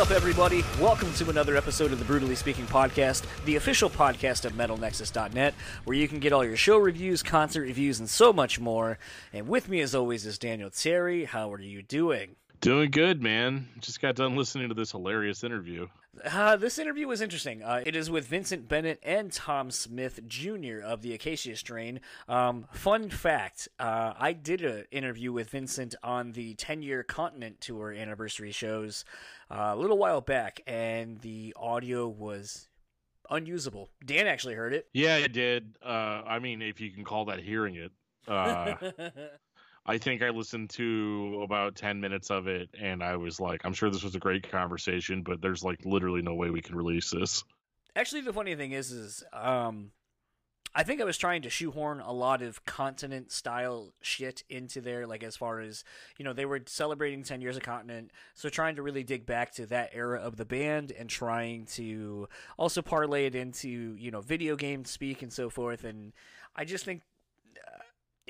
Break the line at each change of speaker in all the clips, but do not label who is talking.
Up, everybody? Welcome to another episode of the Brutally Speaking Podcast, the official podcast of MetalNexus.net, where you can get all your show reviews, concert reviews, and so much more. And with me, as always, is Daniel Terry. How are you doing?
Doing good, man. Just got done listening to this hilarious interview.
Uh, this interview was interesting. Uh, it is with Vincent Bennett and Tom Smith Jr. of the Acacia Strain. Um, fun fact uh, I did an interview with Vincent on the 10 year Continent Tour anniversary shows uh, a little while back, and the audio was unusable. Dan actually heard it.
Yeah, I did. Uh, I mean, if you can call that hearing it. I think I listened to about 10 minutes of it and I was like, I'm sure this was a great conversation, but there's like literally no way we can release this.
Actually, the funny thing is, is um, I think I was trying to shoehorn a lot of continent style shit into there, like as far as, you know, they were celebrating 10 years of continent. So trying to really dig back to that era of the band and trying to also parlay it into, you know, video game speak and so forth. And I just think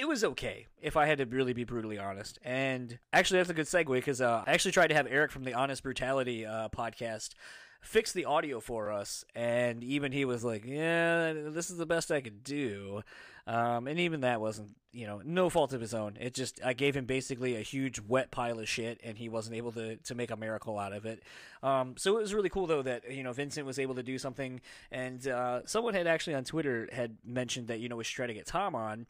it was okay if I had to really be brutally honest. And actually, that's a good segue because uh, I actually tried to have Eric from the Honest Brutality uh, podcast fix the audio for us, and even he was like, "Yeah, this is the best I could do." Um, and even that wasn't, you know, no fault of his own. It just I gave him basically a huge wet pile of shit, and he wasn't able to to make a miracle out of it. Um, so it was really cool though that you know Vincent was able to do something, and uh, someone had actually on Twitter had mentioned that you know was trying to get Tom on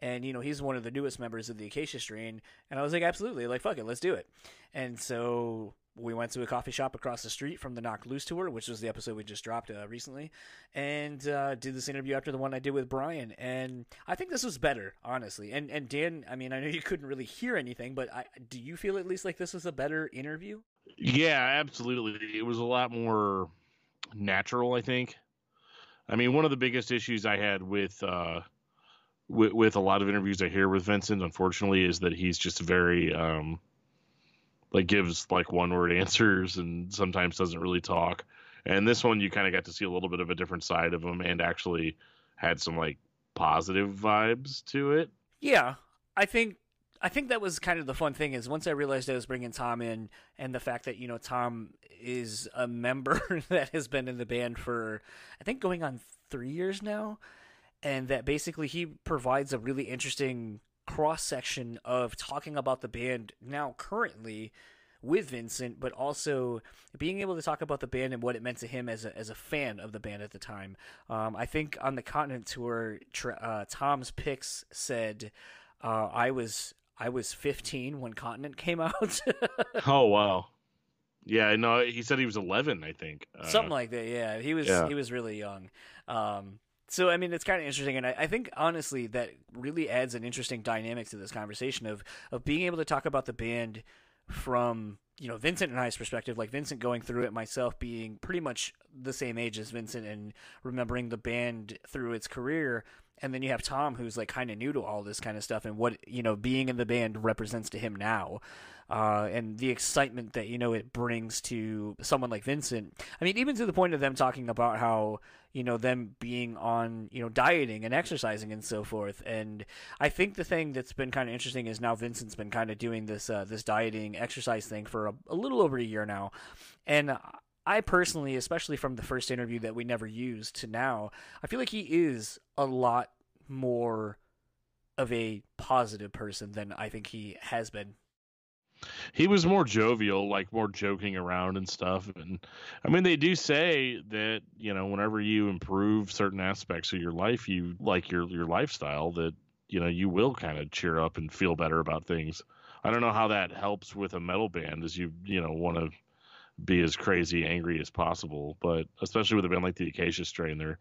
and you know he's one of the newest members of the Acacia Strain, and I was like, absolutely, like fuck it, let's do it. And so we went to a coffee shop across the street from the Knocked Loose tour, which was the episode we just dropped uh, recently, and uh, did this interview after the one I did with Brian. And I think this was better, honestly. And and Dan, I mean, I know you couldn't really hear anything, but I, do you feel at least like this was a better interview?
Yeah, absolutely. It was a lot more natural, I think. I mean, one of the biggest issues I had with uh, with, with a lot of interviews I hear with Vincent, unfortunately, is that he's just very um, like gives like one word answers and sometimes doesn't really talk. And this one, you kind of got to see a little bit of a different side of him and actually had some like positive vibes to it.
Yeah, I think I think that was kind of the fun thing is once I realized I was bringing Tom in, and the fact that you know Tom is a member that has been in the band for I think going on three years now and that basically he provides a really interesting cross section of talking about the band now currently with Vincent, but also being able to talk about the band and what it meant to him as a, as a fan of the band at the time. Um, I think on the Continent tour, uh, Tom's picks said uh, I was I was 15 when Continent came out.
oh wow. Yeah, no, he said he was 11, I think.
Uh, Something like that. Yeah, he was yeah. he was really young. Um, so I mean, it's kind of interesting, and I, I, think honestly that really adds an interesting dynamic to this conversation of of being able to talk about the band from you know Vincent and I's perspective, like Vincent going through it, myself being pretty much the same age as Vincent and remembering the band through its career, and then you have Tom who's like kind of new to all this kind of stuff and what you know being in the band represents to him now uh, and the excitement that you know it brings to someone like Vincent. I mean, even to the point of them talking about how you know them being on you know dieting and exercising and so forth. And I think the thing that's been kind of interesting is now Vincent's been kind of doing this uh, this dieting exercise thing for a, a little over a year now, and. I personally, especially from the first interview that we never used to now, I feel like he is a lot more of a positive person than I think he has been
he was more jovial, like more joking around and stuff. And I mean, they do say that you know, whenever you improve certain aspects of your life, you like your your lifestyle, that you know, you will kind of cheer up and feel better about things. I don't know how that helps with a metal band, as you you know want to be as crazy angry as possible, but especially with a band like the Acacia Strain, they're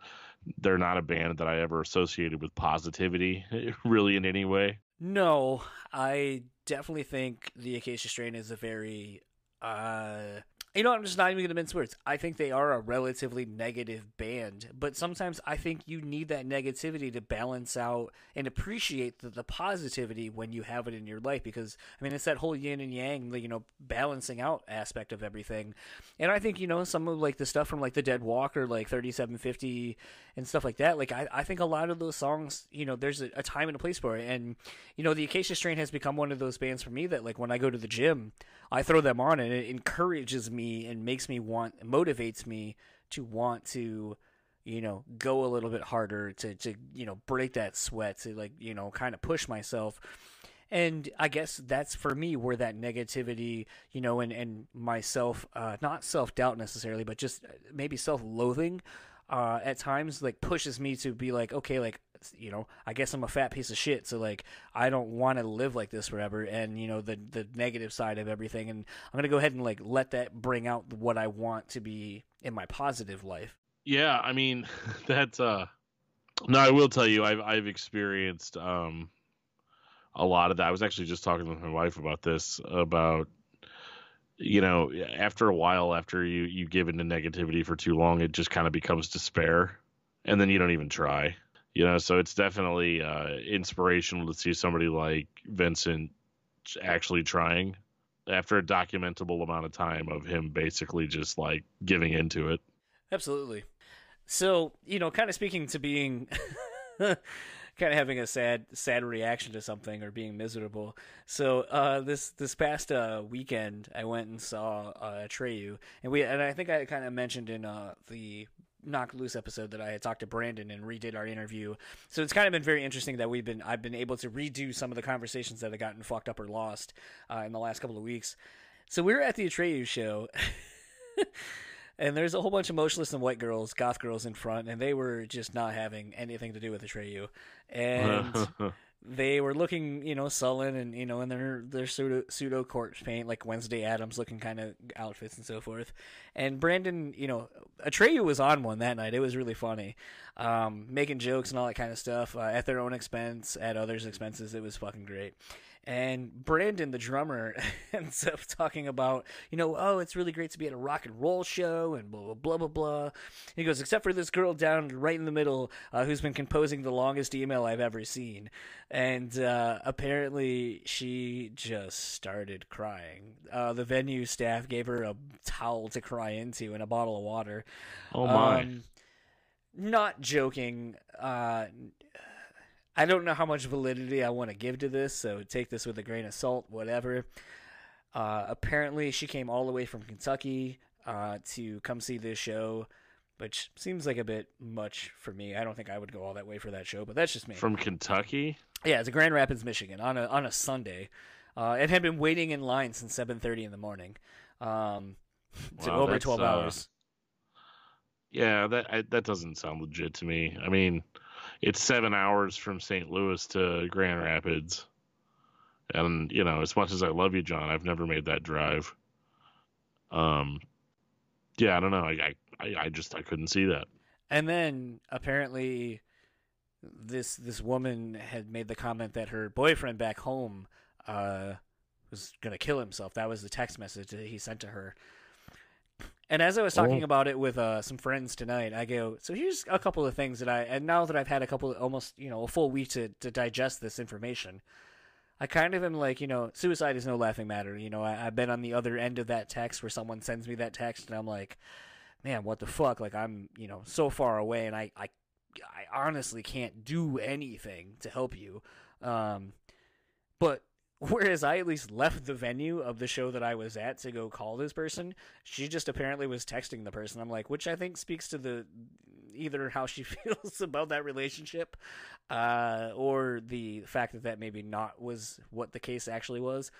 they're not a band that I ever associated with positivity, really in any way.
No, I definitely think the Acacia Strain is a very uh you know, I'm just not even going to mince words. I think they are a relatively negative band, but sometimes I think you need that negativity to balance out and appreciate the, the positivity when you have it in your life. Because I mean, it's that whole yin and yang, the you know, balancing out aspect of everything. And I think you know some of like the stuff from like the Dead Walker, like 3750 and stuff like that. Like I, I think a lot of those songs, you know, there's a, a time and a place for it. And you know, the Acacia Strain has become one of those bands for me that like when I go to the gym, I throw them on and it encourages me and makes me want motivates me to want to you know go a little bit harder to to you know break that sweat to like you know kind of push myself. And i guess that's for me where that negativity you know and and myself uh not self-doubt necessarily but just maybe self-loathing uh at times like pushes me to be like okay like you know i guess i'm a fat piece of shit so like i don't want to live like this forever and you know the the negative side of everything and i'm gonna go ahead and like let that bring out what i want to be in my positive life
Yeah, I mean that's uh no, I will tell you I've I've experienced um a lot of that. I was actually just talking with my wife about this about you know, after a while after you you give into negativity for too long, it just kind of becomes despair and then you don't even try. You know, so it's definitely uh inspirational to see somebody like Vincent actually trying after a documentable amount of time of him basically just like giving into it.
Absolutely. So, you know, kind of speaking to being kind of having a sad sad reaction to something or being miserable. So, uh this this past uh weekend I went and saw uh Atreyu and we and I think I kind of mentioned in uh the Knocked Loose episode that I had talked to Brandon and redid our interview. So it's kind of been very interesting that we've been I've been able to redo some of the conversations that had gotten fucked up or lost uh, in the last couple of weeks. So we were at the Atreyu show. and there's a whole bunch of Motionless In White girls, goth girls in front, and they were just not having anything to do with Atreyu. And they were looking, you know, sullen and you know, in their their pseudo pseudo corpse paint, like Wednesday Addams looking kind of outfits and so forth. And Brandon, you know, Atreyu was on one that night. It was really funny, um, making jokes and all that kind of stuff uh, at their own expense, at others' expenses. It was fucking great. And Brandon, the drummer, ends up talking about, you know, oh, it's really great to be at a rock and roll show and blah, blah, blah, blah, blah. He goes, except for this girl down right in the middle uh, who's been composing the longest email I've ever seen. And uh, apparently she just started crying. Uh, the venue staff gave her a towel to cry into and a bottle of water.
Oh my.
Um, not joking. Uh, I don't know how much validity I want to give to this, so take this with a grain of salt, whatever. Uh, apparently, she came all the way from Kentucky uh, to come see this show, which seems like a bit much for me. I don't think I would go all that way for that show, but that's just me.
From Kentucky?
yeah, it's a Grand Rapids, Michigan, on a on a Sunday. Uh, it had been waiting in line since seven thirty in the morning. Um, to
Wow,
over twelve
uh,
hours.
Yeah, that I, that doesn't sound legit to me. I mean, it's seven hours from St. Louis to Grand Rapids, and you know, as much as I love you, John, I've never made that drive. Um, yeah, I don't know. I I, I just I couldn't see that.
And then apparently, this this woman had made the comment that her boyfriend back home uh, was gonna kill himself. That was the text message that he sent to her. And as I was talking
Oh.
about it with uh, some friends tonight, I go, so here's a couple of things that I, and now that I've had a couple, almost you know, a full week to to digest this information, I kind of am like, you know, suicide is no laughing matter. You know, I, I've been on the other end of that text where someone sends me that text, and I'm like, man, what the fuck? Like I'm, you know, so far away, and I, I, I honestly can't do anything to help you. Um, but whereas I at least left the venue of the show that I was at to go call this person, she just apparently was texting the person. I'm like, which I think speaks to the either how she feels about that relationship, uh, or the fact that that maybe not was what the case actually was.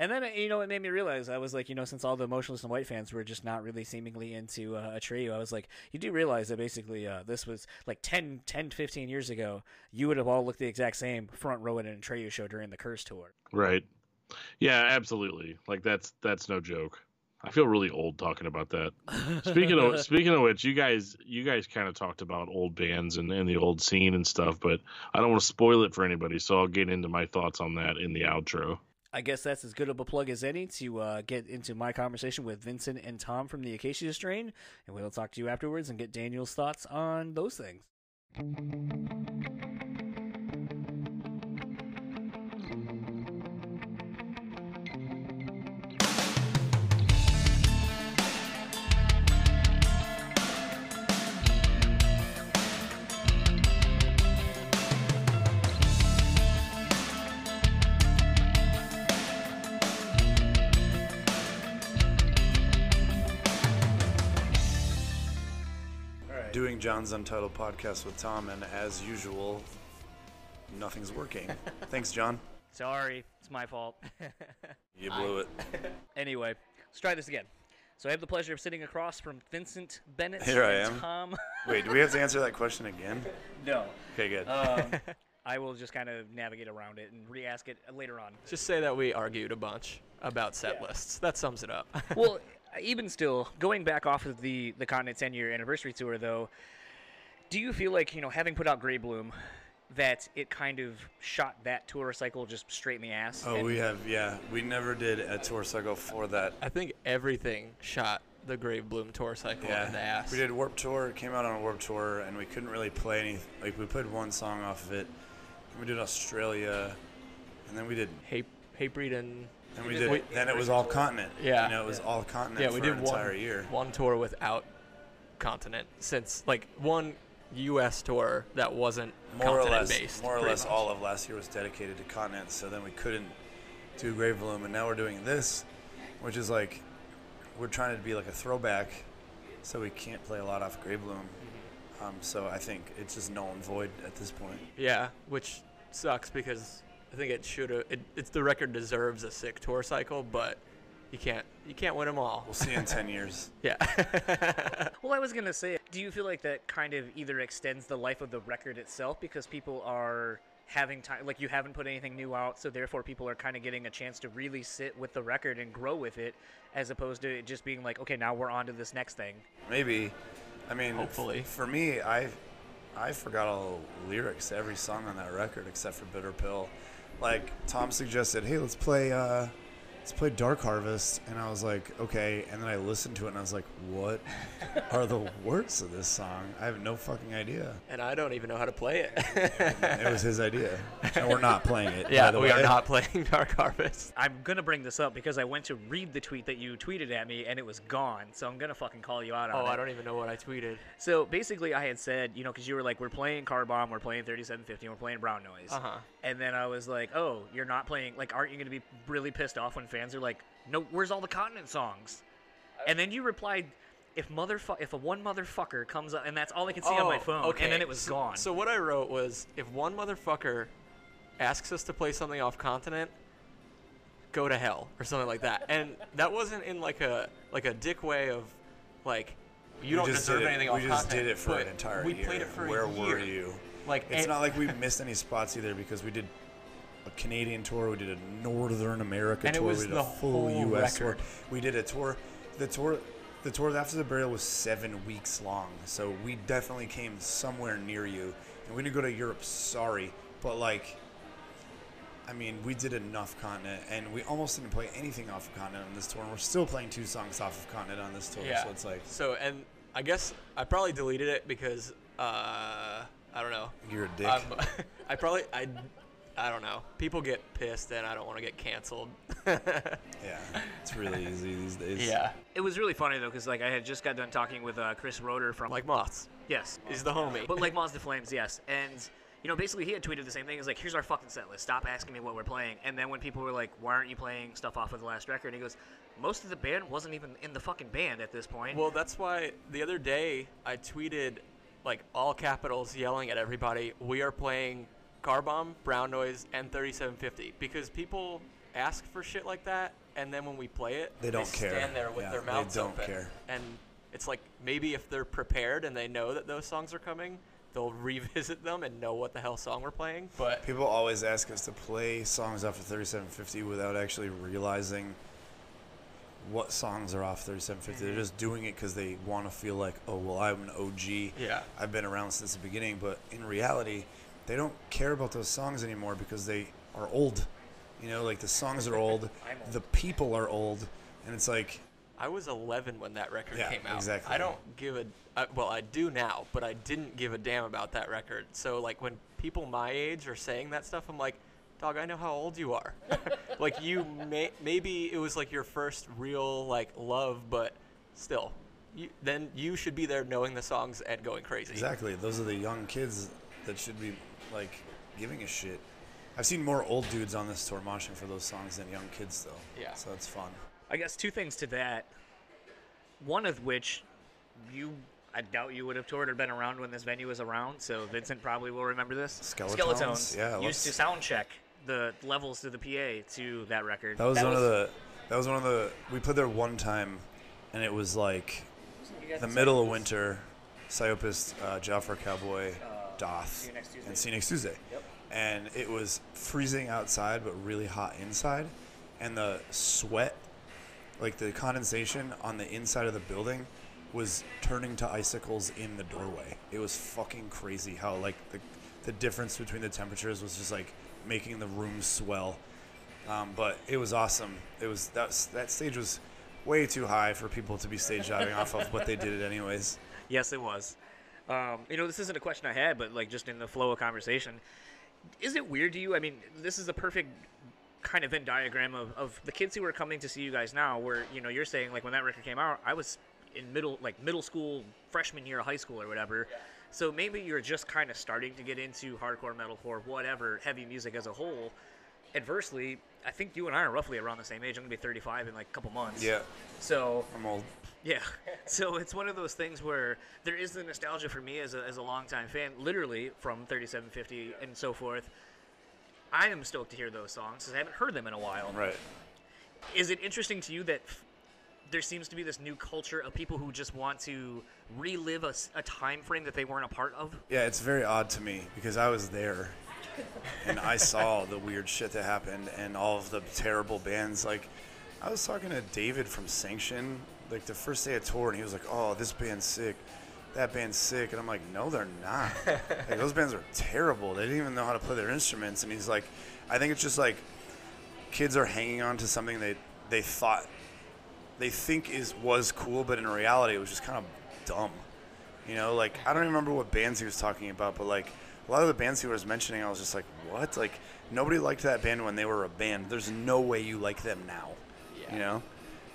And then, you know, it made me realize I was like, you know, since all the Motionless In White fans were just not really seemingly into uh, Atreyu, I was like, you do realize that basically uh, this was like 10, 10, 15 years ago, you would have all looked the exact same front row at an Atreyu show during the Curse tour.
Right. Yeah, absolutely. Like that's that's no joke. I feel really old talking about that. Speaking of speaking of which, you guys you guys kind of talked about old bands and, and the old scene and stuff, but I don't want to spoil it for anybody, so I'll get into my thoughts on that in the outro.
I guess that's as good of a plug as any to uh, get into my conversation with Vincent and Tom from the Acacia Strain, and we'll talk to you afterwards and get Daniel's thoughts on those things.
John's Untitled Podcast with Tom, and as usual, nothing's working. Thanks, John.
Sorry, it's my fault.
You blew it.
anyway, let's try this again. So I have the pleasure of sitting across from Vincent Bennett
Here I am.
Tom.
Wait, do we have to answer that question again?
no.
Okay, good.
Um, I will just kind of navigate around it and re-ask it later on.
Just say that we argued a bunch about set
Yeah.
lists. That sums it up.
well, even still, going back off of the the Continent 10 year anniversary tour, though, do you feel like you know, having put out Grave Bloom, that it kind of shot that tour cycle just straight in the ass?
oh, we have, yeah. We never did a tour cycle for that.
I think everything shot the Grave Bloom tour cycle
Yeah.
in the ass.
We did Warped Tour, it came out on a Warped Tour, and we couldn't really play any. Like, we played one song off of it. We did Australia, and then we did.
Hate, Hatebreed and
And we
We
did.
did-
then it was all continent.
Yeah.
You know, it was all continent
yeah,
for
we did
an
one
entire year.
one tour without continent since like one U.S. tour that wasn't
more or less,
based.
more or less,
much.
all of last year was dedicated to continents. So then we couldn't do Grave Bloom, and now we're doing this, which is like we're trying to be like a throwback, so we can't play a lot off Grave Bloom.
Mm-hmm.
Um, so I think it's just null and void at this point.
Yeah, which sucks because I think it should have. It, it's the record deserves a sick tour cycle, but you can't you can't win them all.
We'll see in ten years.
Yeah.
Well, I was gonna say, do you feel like that kind of either extends the life of the record itself because people are having time, like you haven't put anything new out, so therefore people are kind of getting a chance to really sit with the record and grow with it, as opposed to it just being like, okay, now we're on to this next thing.
Maybe. I mean, f-
Hopefully.
for me, I I forgot all the lyrics to every song on that record except for Bitter Pill. Like Tom suggested, hey, let's play uh, let's play Dark Harvest, and I was like, okay. And then I listened to it, and I was like, what are the words of this song? I have no fucking idea.
and I don't even know how to play it.
It was his idea, and we're not playing it. by
yeah,
the
we
way.
are not playing Dark Harvest.
I'm gonna bring this up because I went to read the tweet that you tweeted at me and it was gone, so I'm gonna fucking call you out on
Oh,
it.
I don't even know what I tweeted.
So basically, I had said, you know, because you were like, we're playing Car Bomb, we're playing 3750, we're playing Brown Noise.
Uh huh.
And then I was like, oh, you're not playing. Like, aren't you going to be really pissed off when fans are like, no, where's all the continent songs? And then you replied, if motherfu- if a one motherfucker comes up, and that's all I can see on my oh, phone,
Oh, okay.
and then it was
so,
gone.
So what I wrote was, if one motherfucker asks us to play something off continent, go to hell or something like that. And that wasn't in like a like a dick way of like you
We
don't
just
deserve
did it-
anything
We just
continent.
did it for
but
an entire
we
year.
played it for
Where
a year.
were you?
Like
It's
and-
not like we missed any spots either because we did a Canadian tour, we did a Northern America
And it
tour,
was
we did
the
a full
whole
US
record.
tour. We did a tour. The tour, the tour after the burial was seven weeks long, so we definitely came somewhere near you. And we didn't go to Europe. Sorry, but like, I mean, we did enough continent, and we almost didn't play anything off of continent on this tour. And we're still playing two songs off of continent on this tour.
Yeah.
So it's like
So and I guess I probably deleted it because uh I don't know.
you're a dick.
I'm, I probably I I don't know. People get pissed and I don't want to get canceled.
yeah, it's really easy these days.
yeah.
it was really funny though, because like I had just got done talking with uh, Chris Roetter from
Like moths.
yes,
He's the homie.
but like Moths the Flames, yes, and. You know, basically, he had tweeted the same thing. He's like, "Here's our fucking set list. Stop asking me what we're playing." And then when people were like, "Why aren't you playing stuff off of the last record?" And He goes, "Most of the band wasn't even in the fucking band at this point."
Well, that's why the other day I tweeted like all capitals yelling at everybody, "We are playing Car Bomb, Brown Noise, and 3750." Because people ask for shit like that, and then when we play it,
They don't care.
stand there with
Yeah,
their
they
mouths
don't
open.
care.
And it's like maybe if they're prepared and they know that those songs are coming, they'll revisit them and know what the hell song we're playing. But
People always ask us to play songs off of 3750 without actually realizing what songs are off 3750. They're mm-hmm. just doing it because they want to feel like, oh, well, I'm an OG.
Yeah.
I've been around since the beginning. But in reality, they don't care about those songs anymore because they are old. You know, like the songs are old,
old.
the people are old, and it's like,
I was 11 when that record
Yeah,
came out.
exactly.
I don't give a I, well, I do now, but I didn't give a damn about that record. So like when people my age are saying that stuff, I'm like, dog, I know how old you are. like you may maybe it was like your first real like love, but still, you, then you should be there knowing the songs and going crazy.
Exactly. Those are the young kids that should be like giving a shit. I've seen more old dudes on this tour moshing for those songs than young kids, though.
Yeah.
So it's fun.
I guess two things to that. One of which you I doubt you would have toured or been around when this venue was around. So Vincent probably will remember this.
Skeletons. Skeletons Yeah,
used
let's-
to sound check the levels to the PA to that record.
That was one of the. That was one of the. We played there one time, and it was like the middle of winter. Psyopus, uh, Jaffa Cowboy, Doth,
you next Tuesday.
and See You Next Tuesday.
Yep.
And it was freezing outside, but really hot inside, and the sweat, like the condensation on the inside of the building, was turning to icicles in the doorway. It was fucking crazy how like the the difference between the temperatures was just like making the room swell. Um, but it was awesome. It was that was, that stage was way too high for people to be stage diving off of, but they did it anyways.
Yes, it was. Um, you know, this isn't a question I had, but like just in the flow of conversation, is it weird to you? I mean, this is a perfect kind of Venn diagram of, of the kids who are coming to see you guys now. Where you know you're saying like when that record came out, I was in middle like middle school, freshman year of high school or whatever. So maybe you're just kind of starting to get into hardcore, metalcore, whatever, heavy music as a whole. Adversely, I think you and I are roughly around the same age. I'm gonna be 35 in like a couple months.
Yeah,
So
I'm old.
Yeah. So it's one of those things where there is the nostalgia for me as a, as a longtime fan, literally from 3750 and so forth. I am stoked to hear those songs because I haven't heard them in a while.
Right.
Is it interesting to you that f- there seems to be this new culture of people who just want to relive a time frame that they weren't a part of?
Yeah, it's very odd to me because I was there and I saw the weird shit that happened and all of the terrible bands. Like, I was talking to David from Sanction, like the first day of tour, and he was like, "Oh, this band's sick, that band's sick," and I'm like, "No, they're not. like, those bands are terrible. They didn't even know how to play their instruments." And he's like, "I think it's just like kids are hanging on to something they they thought they think is was cool, but in reality, it was just kind of dumb." You know, like I don't even remember what bands he was talking about, but like a lot of the bands he was mentioning, I was just like, what? Like nobody liked that band when they were a band. There's no way you like them now.
Yeah.
You know?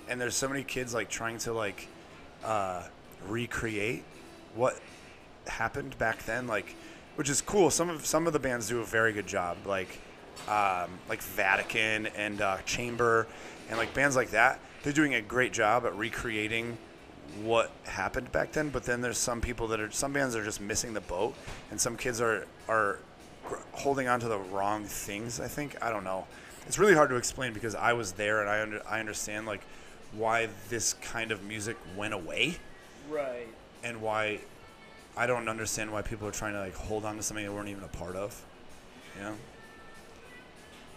And there's so many kids like trying to like uh, recreate what happened back then, like which is cool. Some of some of the bands do a very good job, like um, like Vatican and uh, Chamber, and like bands like that. They're doing a great job at recreating what happened back then. But then there's some people that are some bands are just missing the boat, and some kids are are holding on to the wrong things. I think I don't know. It's really hard to explain because I was there and I under, I understand like why this kind of music went away
Right.
and why I don't understand why people are trying to like hold on to something they weren't even a part of. You know?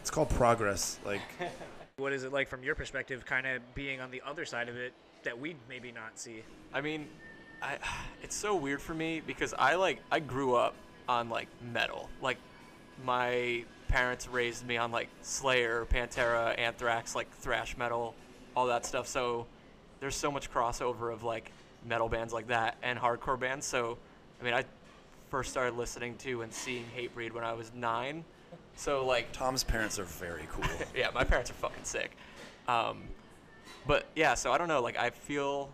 It's called progress. Like
What is it like from your perspective, kind of being on the other side of it that we maybe not see?
I mean, I it's so weird for me because I like I grew up on like metal. Like my parents raised me on like Slayer, Pantera, Anthrax, like thrash metal, all that stuff. So there's so much crossover of like metal bands like that and hardcore bands. So I mean, I first started listening to and seeing Hatebreed when I was 9. So like
Tom's parents are very cool.
yeah, my parents are fucking sick. Um, but yeah, so I don't know. Like I feel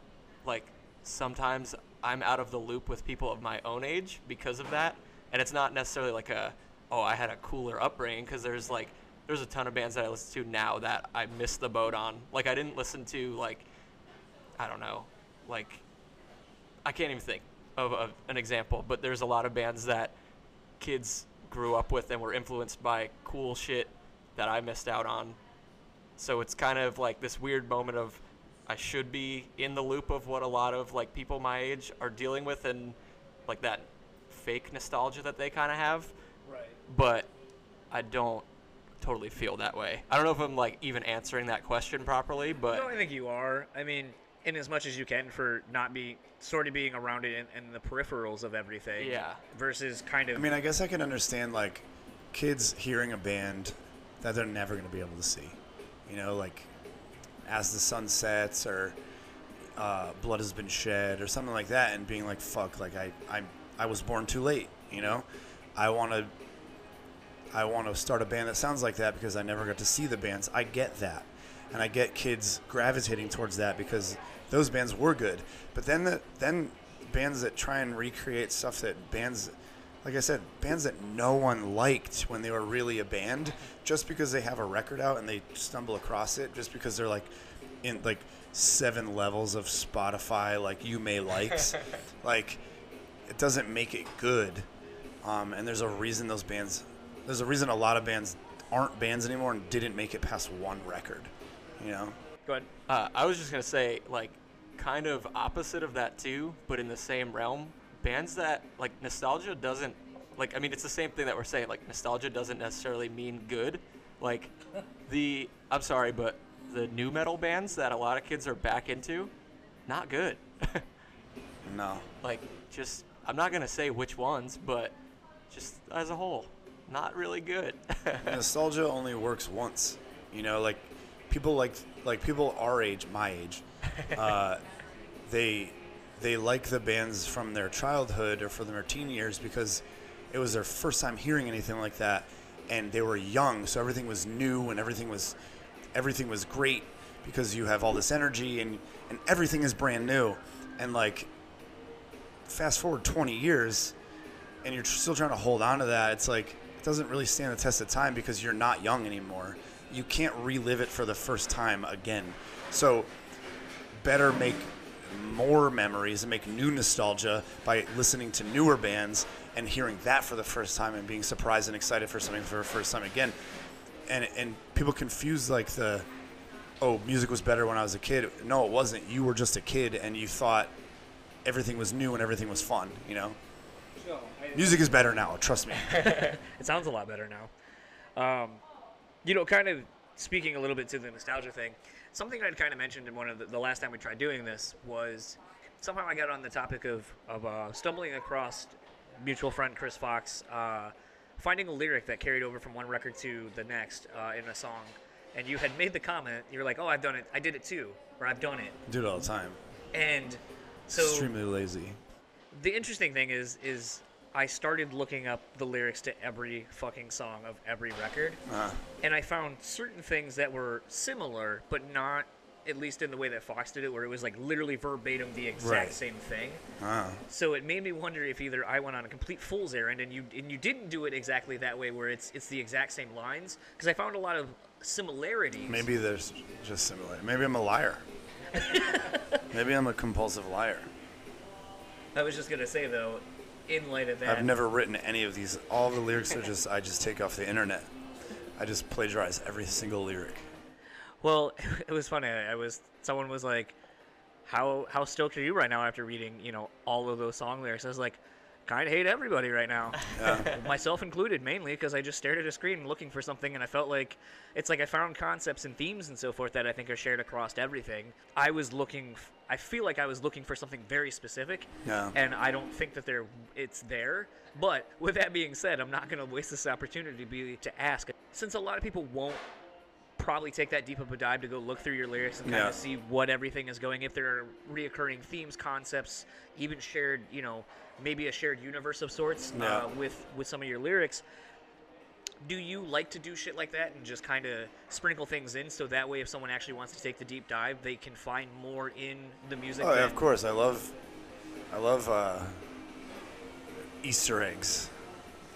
like sometimes I'm out of the loop with people of my own age because of that, and it's not necessarily like a oh I had a cooler upbringing because there's like there's a ton of bands that I listen to now that I missed the boat on. Like I didn't listen to like I don't know like I can't even think of, of an example, but there's a lot of bands that kids grew up with and were influenced by cool shit that I missed out on. So it's kind of like this weird moment of I should be in the loop of what a lot of like people my age are dealing with and like that fake nostalgia that they kind of have,
Right.
but I don't totally feel that way. I don't know if I'm like even answering that question properly, but
No, I think you are. I mean, in as much as you can for not be sort of being around it and, and the peripherals of everything.
Yeah.
Versus kind of.
I mean, I guess I can understand like kids hearing a band that they're never going to be able to see. You know, like as the sun sets or uh, blood has been shed or something like that, and being like, "Fuck!" Like I, I, I was born too late. You know, I want to. I want to start a band that sounds like that because I never got to see the bands. I get that, and I get kids gravitating towards that because those bands were good. But then the then bands that try and recreate stuff that bands like I said, bands that no one liked when they were really a band, just because they have a record out and they stumble across it, just because they're like in like seven levels of Spotify, like you may likes, like it doesn't make it good. Um, and there's a reason those bands, there's a reason a lot of bands aren't bands anymore and didn't make it past one record. You know,
Go ahead.
Uh, I was just gonna say, like, kind of opposite of that too, but in the same realm. Bands that like nostalgia doesn't like. I mean, it's the same thing that we're saying. Like, nostalgia doesn't necessarily mean good. Like, the I'm sorry, but the new metal bands that a lot of kids are back into, not good.
no.
like, just I'm not gonna say which ones, but just as a whole, not really good.
nostalgia only works once. You know, like people like like people our age, my age, uh, they they like the bands from their childhood or from their teen years because it was their first time hearing anything like that, and they were young, so everything was new and everything was everything was great because you have all this energy and and everything is brand new, and like fast forward 20 years and you're still trying to hold on to that, it's like doesn't really stand the test of time because you're not young anymore. You can't relive it for the first time again. So, better make more memories and make new nostalgia by listening to newer bands and hearing that for the first time and being surprised and excited for something for the first time again. And and people confuse like the oh music was better when I was a kid. No, it wasn't. You were just a kid and you thought everything was new and everything was fun. You know. Music is better now. Trust me.
It sounds a lot better now. Um, you know, kind of speaking a little bit to the nostalgia thing, something I'd kind of mentioned in one of the, the last time we tried doing this was somehow I got on the topic of, of uh, stumbling across mutual friend Chris Fox uh, finding a lyric that carried over from one record to the next uh, in a song. And you had made the comment, you were like, oh, I've done it. I did it too. Or I've done it.
Do it all the time.
And so
Extremely lazy.
The interesting thing is is I started looking up the lyrics to every fucking song of every record,
Uh,
and I found certain things that were similar, but not at least in the way that Fox did it, where it was like literally verbatim the exact
Right.
same thing.
uh,
So it made me wonder if either I went on a complete fool's errand and you and you didn't do it exactly that way, where it's it's the exact same lines, because I found a lot of similarities.
maybe there's just similar. Maybe I'm a liar. Maybe I'm a compulsive liar.
I was just gonna say though, in light of that,
I've never written any of these. All the lyrics are just I just take off the internet. I just plagiarize every single lyric.
Well, it was funny. I was someone was like, "How how stoked are you right now after reading you know all of those song lyrics?" I was like, "Kind of hate everybody right now, myself included, mainly because I just stared at a screen looking for something, and I felt like it's like I found concepts and themes and so forth that I think are shared across everything. I was looking, f- I feel like I was looking for something very specific,
Yeah.
and I don't think that there it's there. But with that being said, I'm not going to waste this opportunity to be to ask, since a lot of people won't probably take that deep of a dive to go look through your lyrics and kind
Yeah.
of see what everything is going. If there are reoccurring themes, concepts, even shared, you know, maybe a shared universe of sorts
Yeah.
uh, with with some of your lyrics. Do you like to do shit like that and just kind of sprinkle things in so that way, if someone actually wants to take the deep dive, they can find more in the music?
Oh yeah, of course. I love, I love uh, Easter eggs,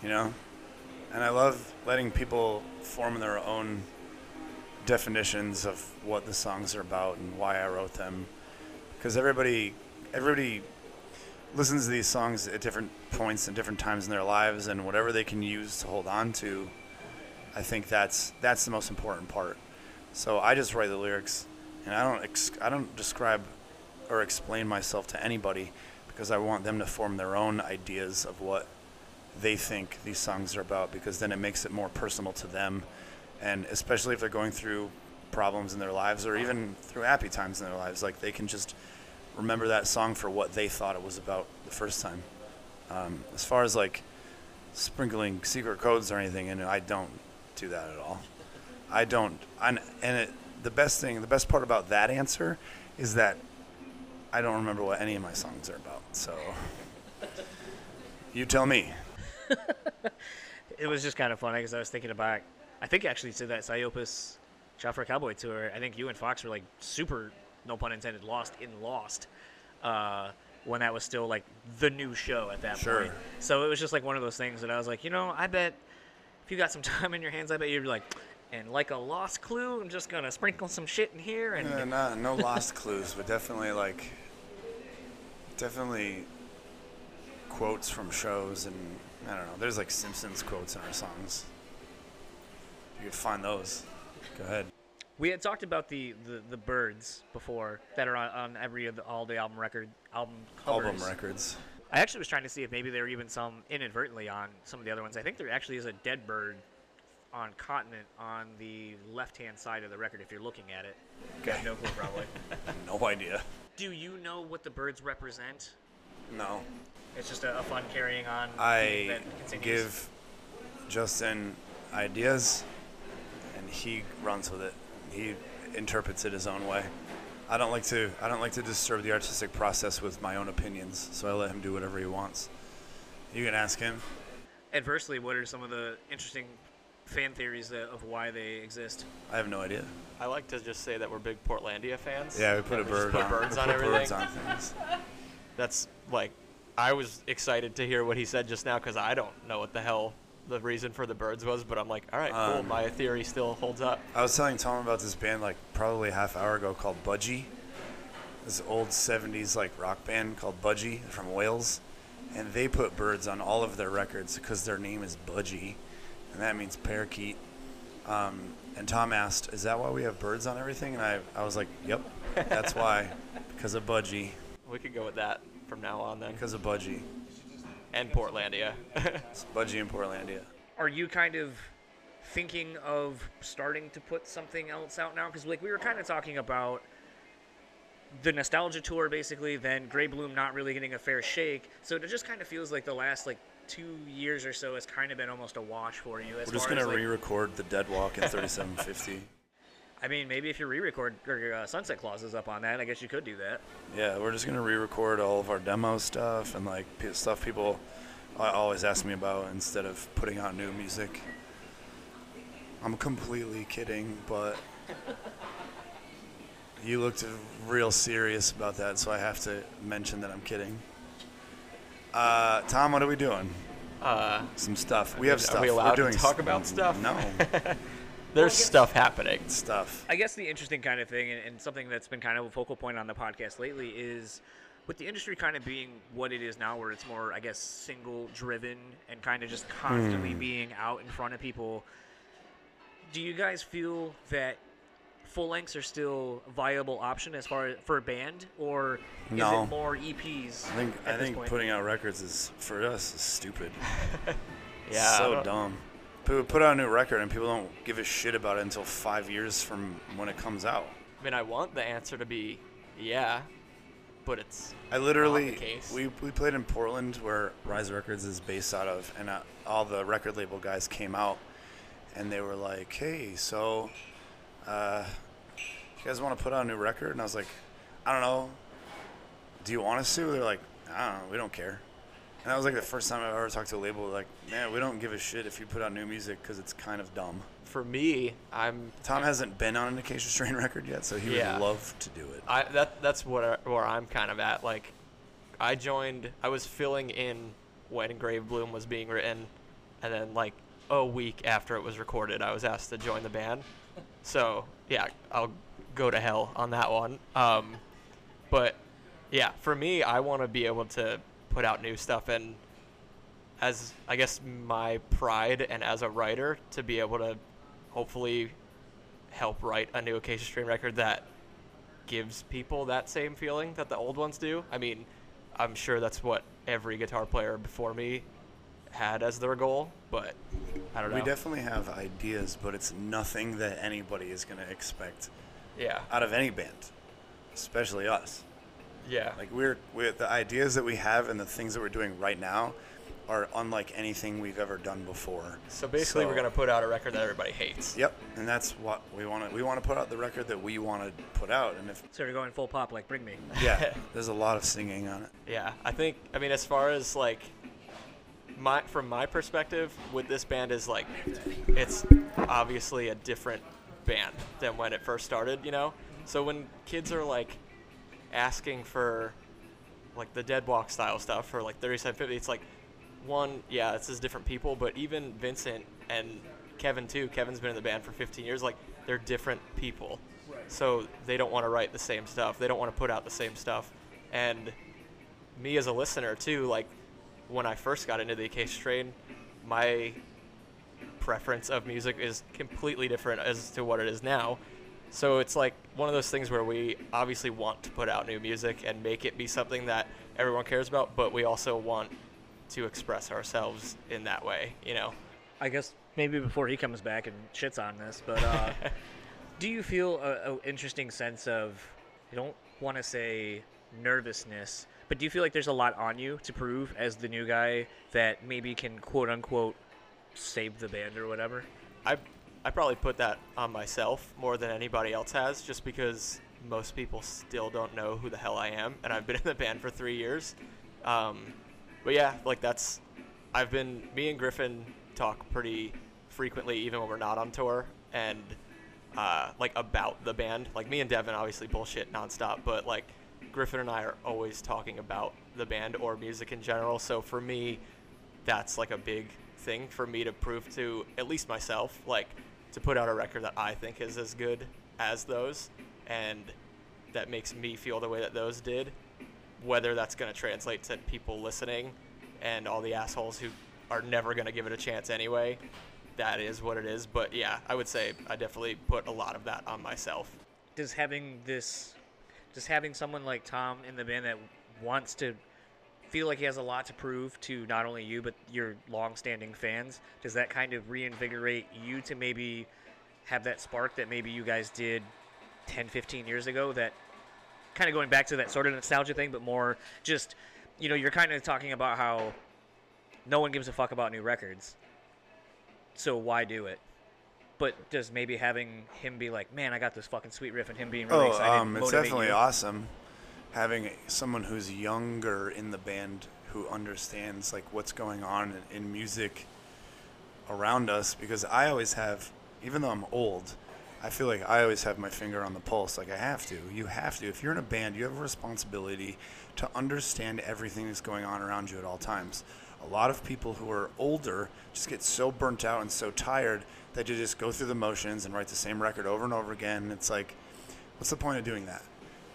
you know, and I love letting people form their own definitions of what the songs are about and why I wrote them, because everybody, everybody listens to these songs at different points and different times in their lives, and whatever they can use to hold on to, I think that's that's the most important part. So I just write the lyrics, and I don't ex- I don't describe or explain myself to anybody because I want them to form their own ideas of what they think these songs are about because then it makes it more personal to them and especially if they're going through problems in their lives or even through happy times in their lives like they can just remember that song for what they thought it was about the first time um, as far as like sprinkling secret codes or anything and I don't do that at all I don't I, and it, the best thing the best part about that answer is that I don't remember what any of my songs are about. So you tell me.
it was just kind of funny because I was thinking about, I think actually to that Psyopus Shot for a Cowboy tour. I think you and Fox were like super, no pun intended, lost in Lost. Uh, when that was still like the new show at that
Sure.
point. So it was just like one of those things that I was like, you know, I bet if you got some time in your hands, I bet you'd be like, and like a lost clue, I'm just gonna sprinkle some shit in here and
no, no lost clues, but definitely like, definitely quotes from shows and I don't know. There's like Simpsons quotes in our songs. You could find those. Go ahead.
We had talked about the, the, the birds before that are on, on every of the, all the album record album covers.
Album records.
I actually was trying to see if maybe there were even some inadvertently on some of the other ones. I think there actually is a dead bird on Continent on the left hand side of the record if you're looking at it. Okay. no clue probably.
No idea.
Do you know what the birds represent?
No.
It's just a, a fun carrying on.
I
that
give Justin ideas, and he runs with it. He interprets it his own way. I don't like to. I don't like to disturb the artistic process with my own opinions, so I let him do whatever he wants. You can ask him.
Adversely, what are some of the interesting fan theories that, of why they exist?
I have no idea.
I like to just say that we're big Portlandia fans.
Yeah, we put
that
a
just
bird
put
on.
birds
we
on
put
everything.
Birds on things.
That's like, I was excited to hear what he said just now because I don't know what the hell the reason for the birds was, but I'm like, all right, cool.
Um,
My theory still holds up.
I was telling Tom about this band like probably a half hour ago called Budgie. This old 70s like rock band called Budgie from Wales. And they put birds on all of their records because their name is Budgie. And that means parakeet. Um, and Tom asked, Is that why we have birds on everything? And I, I was like, Yep, that's why. Because of Budgie.
We could go with that from now on then.
Because of Budgie.
And Portlandia.
It's Budgie and Portlandia.
Are you kind of thinking of starting to put something else out now? Because like we were kind of talking about the nostalgia tour, basically. Then Grave Bloom not really getting a fair shake. So it just kind of feels like the last like two years or so has kind of been almost a wash for you. As
We're just going to
as, like,
re record the Dead Walk in 3750.
I mean, maybe if you re-record or uh, Sunset Clauses up on that, I guess you could do that.
Yeah, we're just gonna re-record all of our demo stuff and like p- stuff people uh, always ask me about instead of putting out new music. I'm completely kidding, but you looked real serious about that, so I have to mention that I'm kidding. Uh, Tom, what are we doing?
uh,
Some stuff. We have
Are
stuff.
we
We're
allowed to talk
s-
about stuff?
No,
there's stuff happening.
stuff.
I guess the interesting kind of thing, and, and something that's been kind of a focal point on the podcast lately, is with the industry kind of being what it is now, where it's more, I guess, single driven and kind of just constantly hmm. being out in front of people. Do you guys feel that full lengths are still a viable option as far as for a band, or is it more EPs?
I think
at
I
this
think
point?
putting out records is for us is stupid.
Yeah.
So dumb. Put out a new record and people don't give a shit about it until five years from when it comes out.
I mean, I want the answer to be yeah, but it's
I literally
Not the case.
we we played in Portland where Rise Records is based out of, and uh, all the record label guys came out, and they were like, "Hey, so, uh, you guys want to put out a new record?" And I was like, "I don't know. Do you want us to?" They're like, "I don't know. We don't care." And that was like the first time I've ever talked to a label. Like, man, we don't give a shit if you put out new music because it's kind of dumb.
for me. I'm
Tom hasn't been on an Acacia Strain record yet, so he
Yeah.
would love to do it.
I that that's what I, where I'm kind of at. Like, I joined. I was filling in when Grave Bloom was being written, and then like a week after it was recorded, I was asked to join the band. So yeah, I'll go to hell on that one. Um, but yeah, for me, I want to be able to put out new stuff and as I guess my pride and as a writer to be able to hopefully help write a new Acacia Strain record that gives people that same feeling that the old ones do. I mean, I'm sure that's what every guitar player before me had as their goal, but I don't know.
We definitely have ideas, but it's nothing that anybody is going to expect
yeah.
out of any band, especially us.
Yeah.
Like we're, we're the ideas that we have and the things that we're doing right now are unlike anything we've ever done before.
so basically, we're gonna put out a record that everybody hates.
Yep, and that's what we want to. We want to put out the record that we want to put out, and if
So you're going full pop, like Bring Me.
yeah, there's a lot of singing on it.
Yeah, I think I mean as far as like my from my perspective with this band is like it's obviously a different band than when it first started, you know? So when kids are like asking for like the Dead Walk style stuff for like 3750, it's like one, yeah, it's just different people, but even Vincent and Kevin too. Kevin's been in the band for 15 years. Like they're different people, so they don't want to write the same stuff. They don't want to put out the same stuff. And me as a listener too, like when I first got into the Acacia Strain my preference of music is completely different as to what it is now. So it's like one of those things where we obviously want to put out new music and make it be something that everyone cares about, but we also want to express ourselves in that way, you know.
I guess maybe before he comes back and shits on this, but uh, do you feel a, a interesting sense of I don't want to say nervousness, but do you feel like there's a lot on you to prove as the new guy that maybe can quote unquote save the band or whatever?
I I probably put that on myself more than anybody else has, just because most people still don't know who the hell I am, and I've been in the band for three years. Um, but yeah, like that's I've been me and Griffin talk pretty frequently, even when we're not on tour, and uh, like about the band. Like me and Devin obviously bullshit nonstop, but like Griffin and I are always talking about the band or music in general. So for me, that's like a big thing for me to prove to at least myself, like to put out a record that I think is as good as those, and that makes me feel the way that those did. Whether that's going to translate to people listening and all the assholes who are never going to give it a chance anyway, that is what it is. But yeah, I would say I definitely put a lot of that on myself.
Does having this, does having someone like Tom in the band that wants to feel like he has a lot to prove to not only you but your long-standing fans, does that kind of reinvigorate you to maybe have that spark that maybe you guys did 10, 15 years ago that kind of going back to that sort of nostalgia thing, but more just, you know, you're kind of talking about how no one gives a fuck about new records. So why do it? But does maybe having him be like, man, I got this fucking sweet riff, and him being really
Oh,
excited,
um, it's definitely
you?
awesome having someone who's younger in the band who understands like what's going on in, music around us. Because I always have, even though I'm old, I feel like I always have my finger on the pulse. Like I have to. You have to. If you're in a band, you have a responsibility to understand everything that's going on around you at all times. A lot of people who are older just get so burnt out and so tired that you just go through the motions and write the same record over and over again. It's like, what's the point of doing that?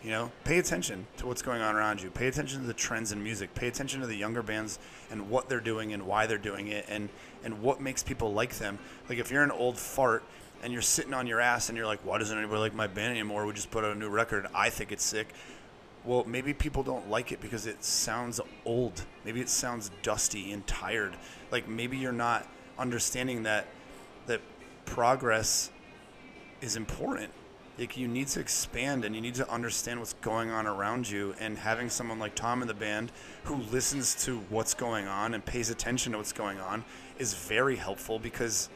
You know, pay attention to what's going on around you. Pay attention to the trends in music. Pay attention to the younger bands and what they're doing and why they're doing it and and what makes people like them. Like if you're an old fart and you're sitting on your ass and you're like, why doesn't anybody like my band anymore? We just put out a new record. I think it's sick. Well, maybe people don't like it because it sounds old. Maybe it sounds dusty and tired. Like maybe you're not understanding that that progress is important. Like you need to expand and you need to understand what's going on around you. And having someone like Tom in the band who listens to what's going on and pays attention to what's going on is very helpful because,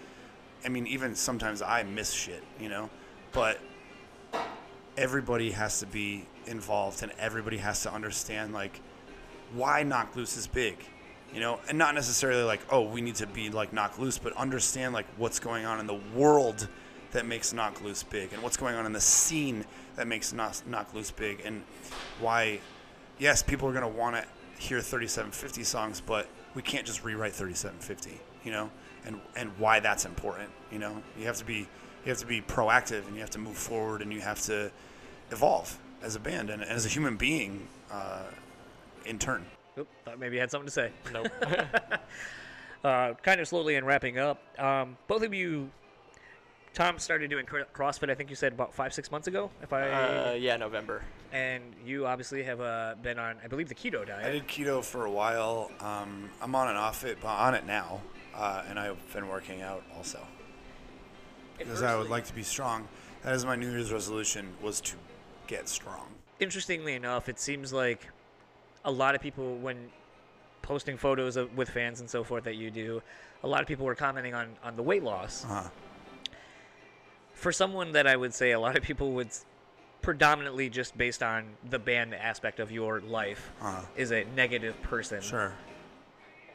I mean, even sometimes I miss shit, you know, but everybody has to be involved and everybody has to understand like why Knocked Loose is big you know and not necessarily like oh we need to be like Knocked Loose but understand like what's going on in the world that makes Knocked Loose big and what's going on in the scene that makes knock, Knocked Loose big and why yes people are going to want to hear 3750 songs but we can't just rewrite 3750 you know and and why that's important you know you have to be you have to be proactive and you have to move forward and you have to evolve as a band and, and as a human being uh, in turn
Oop, thought maybe you had something to say.
Nope.
uh, kind of slowly in wrapping up, um, both of you, Tom started doing CrossFit. I think you said about five, six months ago. If I
uh, yeah, November.
and you obviously have uh, been on, I believe, the keto diet.
I did keto for a while. Um, I'm on and off it, but on it now, uh, and I've been working out also because I would like to be strong. That is my New Year's resolution was to get strong.
Interestingly enough, it seems like a lot of people, when posting photos of, with fans and so forth that you do, a lot of people were commenting on on the weight loss.
Uh-huh.
For someone that I would say a lot of people would predominantly just based on the band aspect of your life
Uh-huh.
is a negative person.
Sure.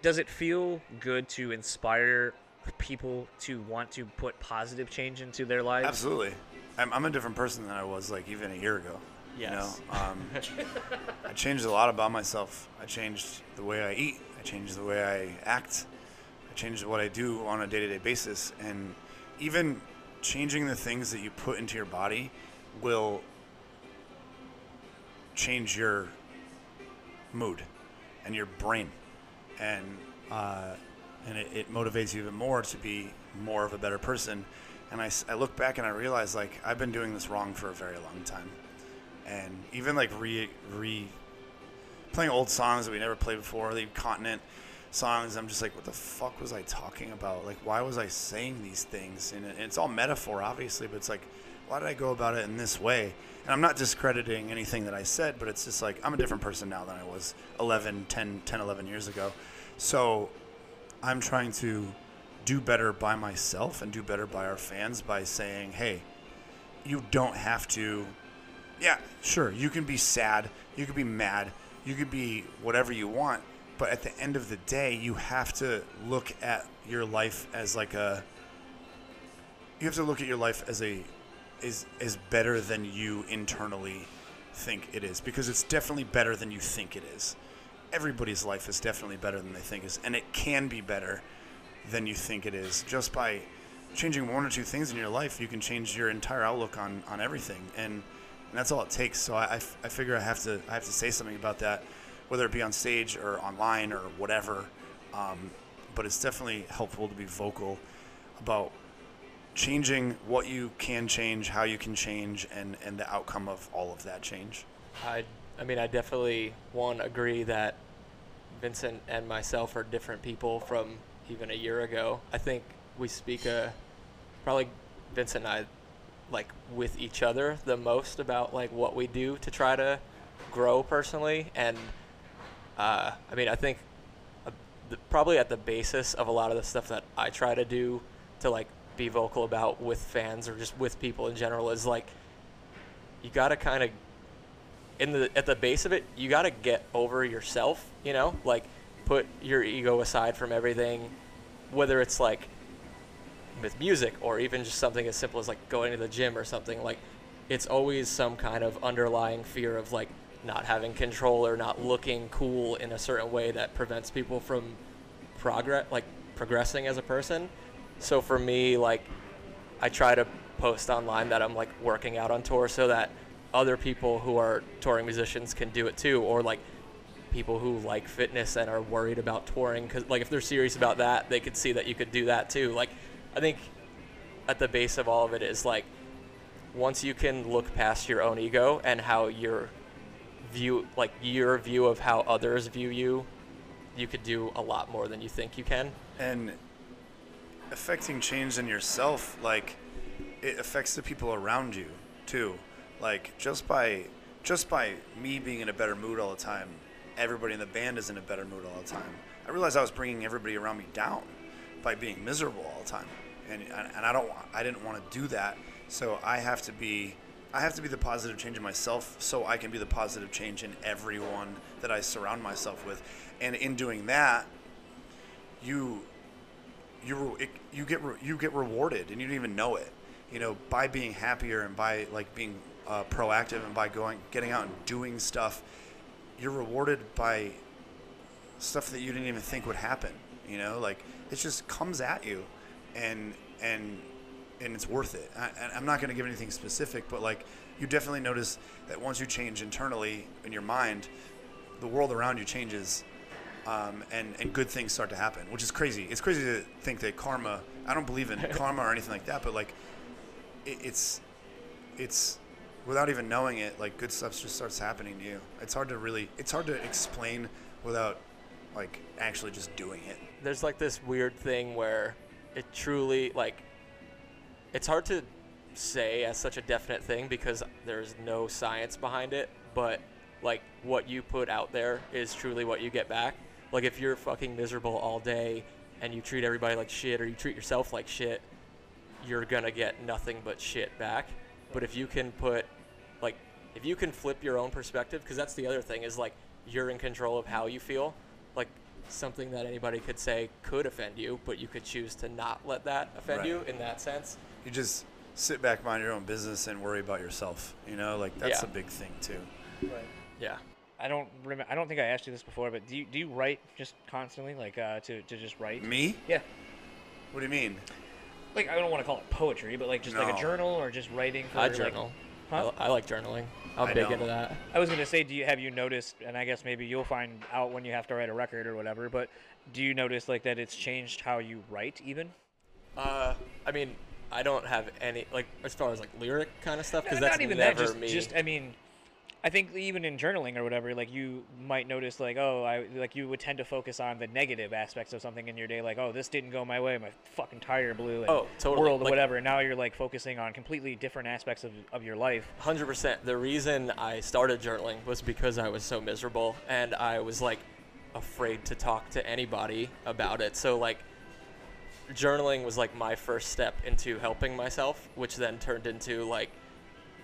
Does it feel good to inspire people to want to put positive change into their lives?
Absolutely. I'm, I'm a different person than I was like even a year ago. Yes. You know, um, I changed a lot about myself. I changed the way I eat. I changed the way I act. I changed what I do on a day-to-day basis, and even changing the things that you put into your body will change your mood and your brain, and uh, and it, it motivates you even more to be more of a better person. And I, I look back and I realize like I've been doing this wrong for a very long time, and even like re re playing old songs that we never played before, the continent songs. I'm just like, what the fuck was I talking about? Like, why was I saying these things? And, it's all metaphor, obviously, but it's like, why did I go about it in this way? And I'm not discrediting anything that I said, but it's just like, I'm a different person now than I was 11, 10, 10 11 years ago. So I'm trying to do better by myself and do better by our fans by saying, hey, you don't have to yeah, sure. You can be sad. You can be mad. You can be whatever you want. But at the end of the day, you have to look at your life as like a. You have to look at your life as a, is is better than you internally think it is because it's definitely better than you think it is. Everybody's life is definitely better than they think it is, and it can be better than you think it is just by changing one or two things in your life. You can change your entire outlook on on everything, and and that's all it takes. So I, I f- I figure I have to I have to say something about that, whether it be on stage or online or whatever. Um, but it's definitely helpful to be vocal about changing what you can change, how you can change, and and the outcome of all of that change.
I, I mean, I definitely one agree that Vincent and myself are different people from even a year ago. I think we speak uh, probably Vincent and I like with each other the most about like what we do to try to grow personally, and uh, I mean, I think uh, the, probably at the basis of a lot of the stuff that I try to do to like be vocal about with fans or just with people in general is like you got to kind of in the at the base of it, you got to get over yourself, you know? Like put your ego aside from everything, whether it's like with music or even just something as simple as like going to the gym or something like it's always some kind of underlying fear of like not having control or not looking cool in a certain way that prevents people from progress like progressing as a person. So for me like I try to post online that I'm like working out on tour so that other people who are touring musicians can do it too or like people who like fitness and are worried about touring cuz like if they're serious about that they could see that you could do that too like I think at the base of all of it is like once you can look past your own ego and how your view like your view of how others view you you could do a lot more than you think you can.
And affecting change in yourself like it affects the people around you too. Like just by just by me being in a better mood all the time everybody in the band is in a better mood all the time. I realized i was bringing everybody around me down by being miserable all the time. And and i don't want i didn't want to do that. So i have to be i have to be the positive change in myself so i can be the positive change in everyone that i surround myself with. And in doing that you you you get you get rewarded and you don't even know it. You know by being happier and by like being uh, proactive and by going getting out and doing stuff you're rewarded by stuff that you didn't even think would happen you know? Like it just comes at you. And and and it's worth it I, I'm not going to give anything specific but like you definitely notice that once you change internally in your mind the world around you changes um, and and good things start to happen, which is crazy. It's crazy to think that karma. I don't believe in karma or anything like that, but like, it, it's it's without even knowing it, like good stuff just starts happening to you. It's hard to really. It's hard to explain without like actually just doing it.
there's like this weird thing where it truly like it's hard to say as such a definite thing because there's no science behind it but like what you put out there is truly what you get back. Like if you're fucking miserable all day and you treat everybody like shit or you treat yourself like shit you're gonna get nothing but shit back. But if you can put like if you can flip your own perspective because that's the other thing is like you're in control of how you feel like something that anybody could say could offend you but you could choose to not let that offend
Right.
you in that sense
You just sit back, mind your own business, and worry about yourself. You know, like that's
Yeah.
a big thing too. Right.
Yeah.
I don't remember. I don't think I asked you this before, but do you do you write just constantly, like uh, to to just write?
Me?
Yeah.
What do you mean?
Like I don't want to call it poetry, but like just like a journal or just writing. For,
I
like-
journal.
Huh?
I, I like journaling. I'm
I
big
don't.
into that.
I was gonna say, do you have you noticed? And I guess maybe you'll find out when you have to write a record or whatever. But do you notice like that it's changed how you write even?
Uh, I mean, I don't have any like as far as like lyric kind of stuff because
No,
that's
not even
never
that. Just,
me.
just I mean, I think even in journaling or whatever, like you might notice like oh, I like you would tend to focus on the negative aspects of something in your day, like oh, this didn't go my way, my fucking tire blew, and
Oh, totally.
world or
Like-
whatever. And now you're like focusing on completely different aspects of, of your life.
Hundred percent. The reason I started journaling was because I was so miserable and I was like afraid to talk to anybody about it. So like journaling was like my first step into helping myself, which then turned into like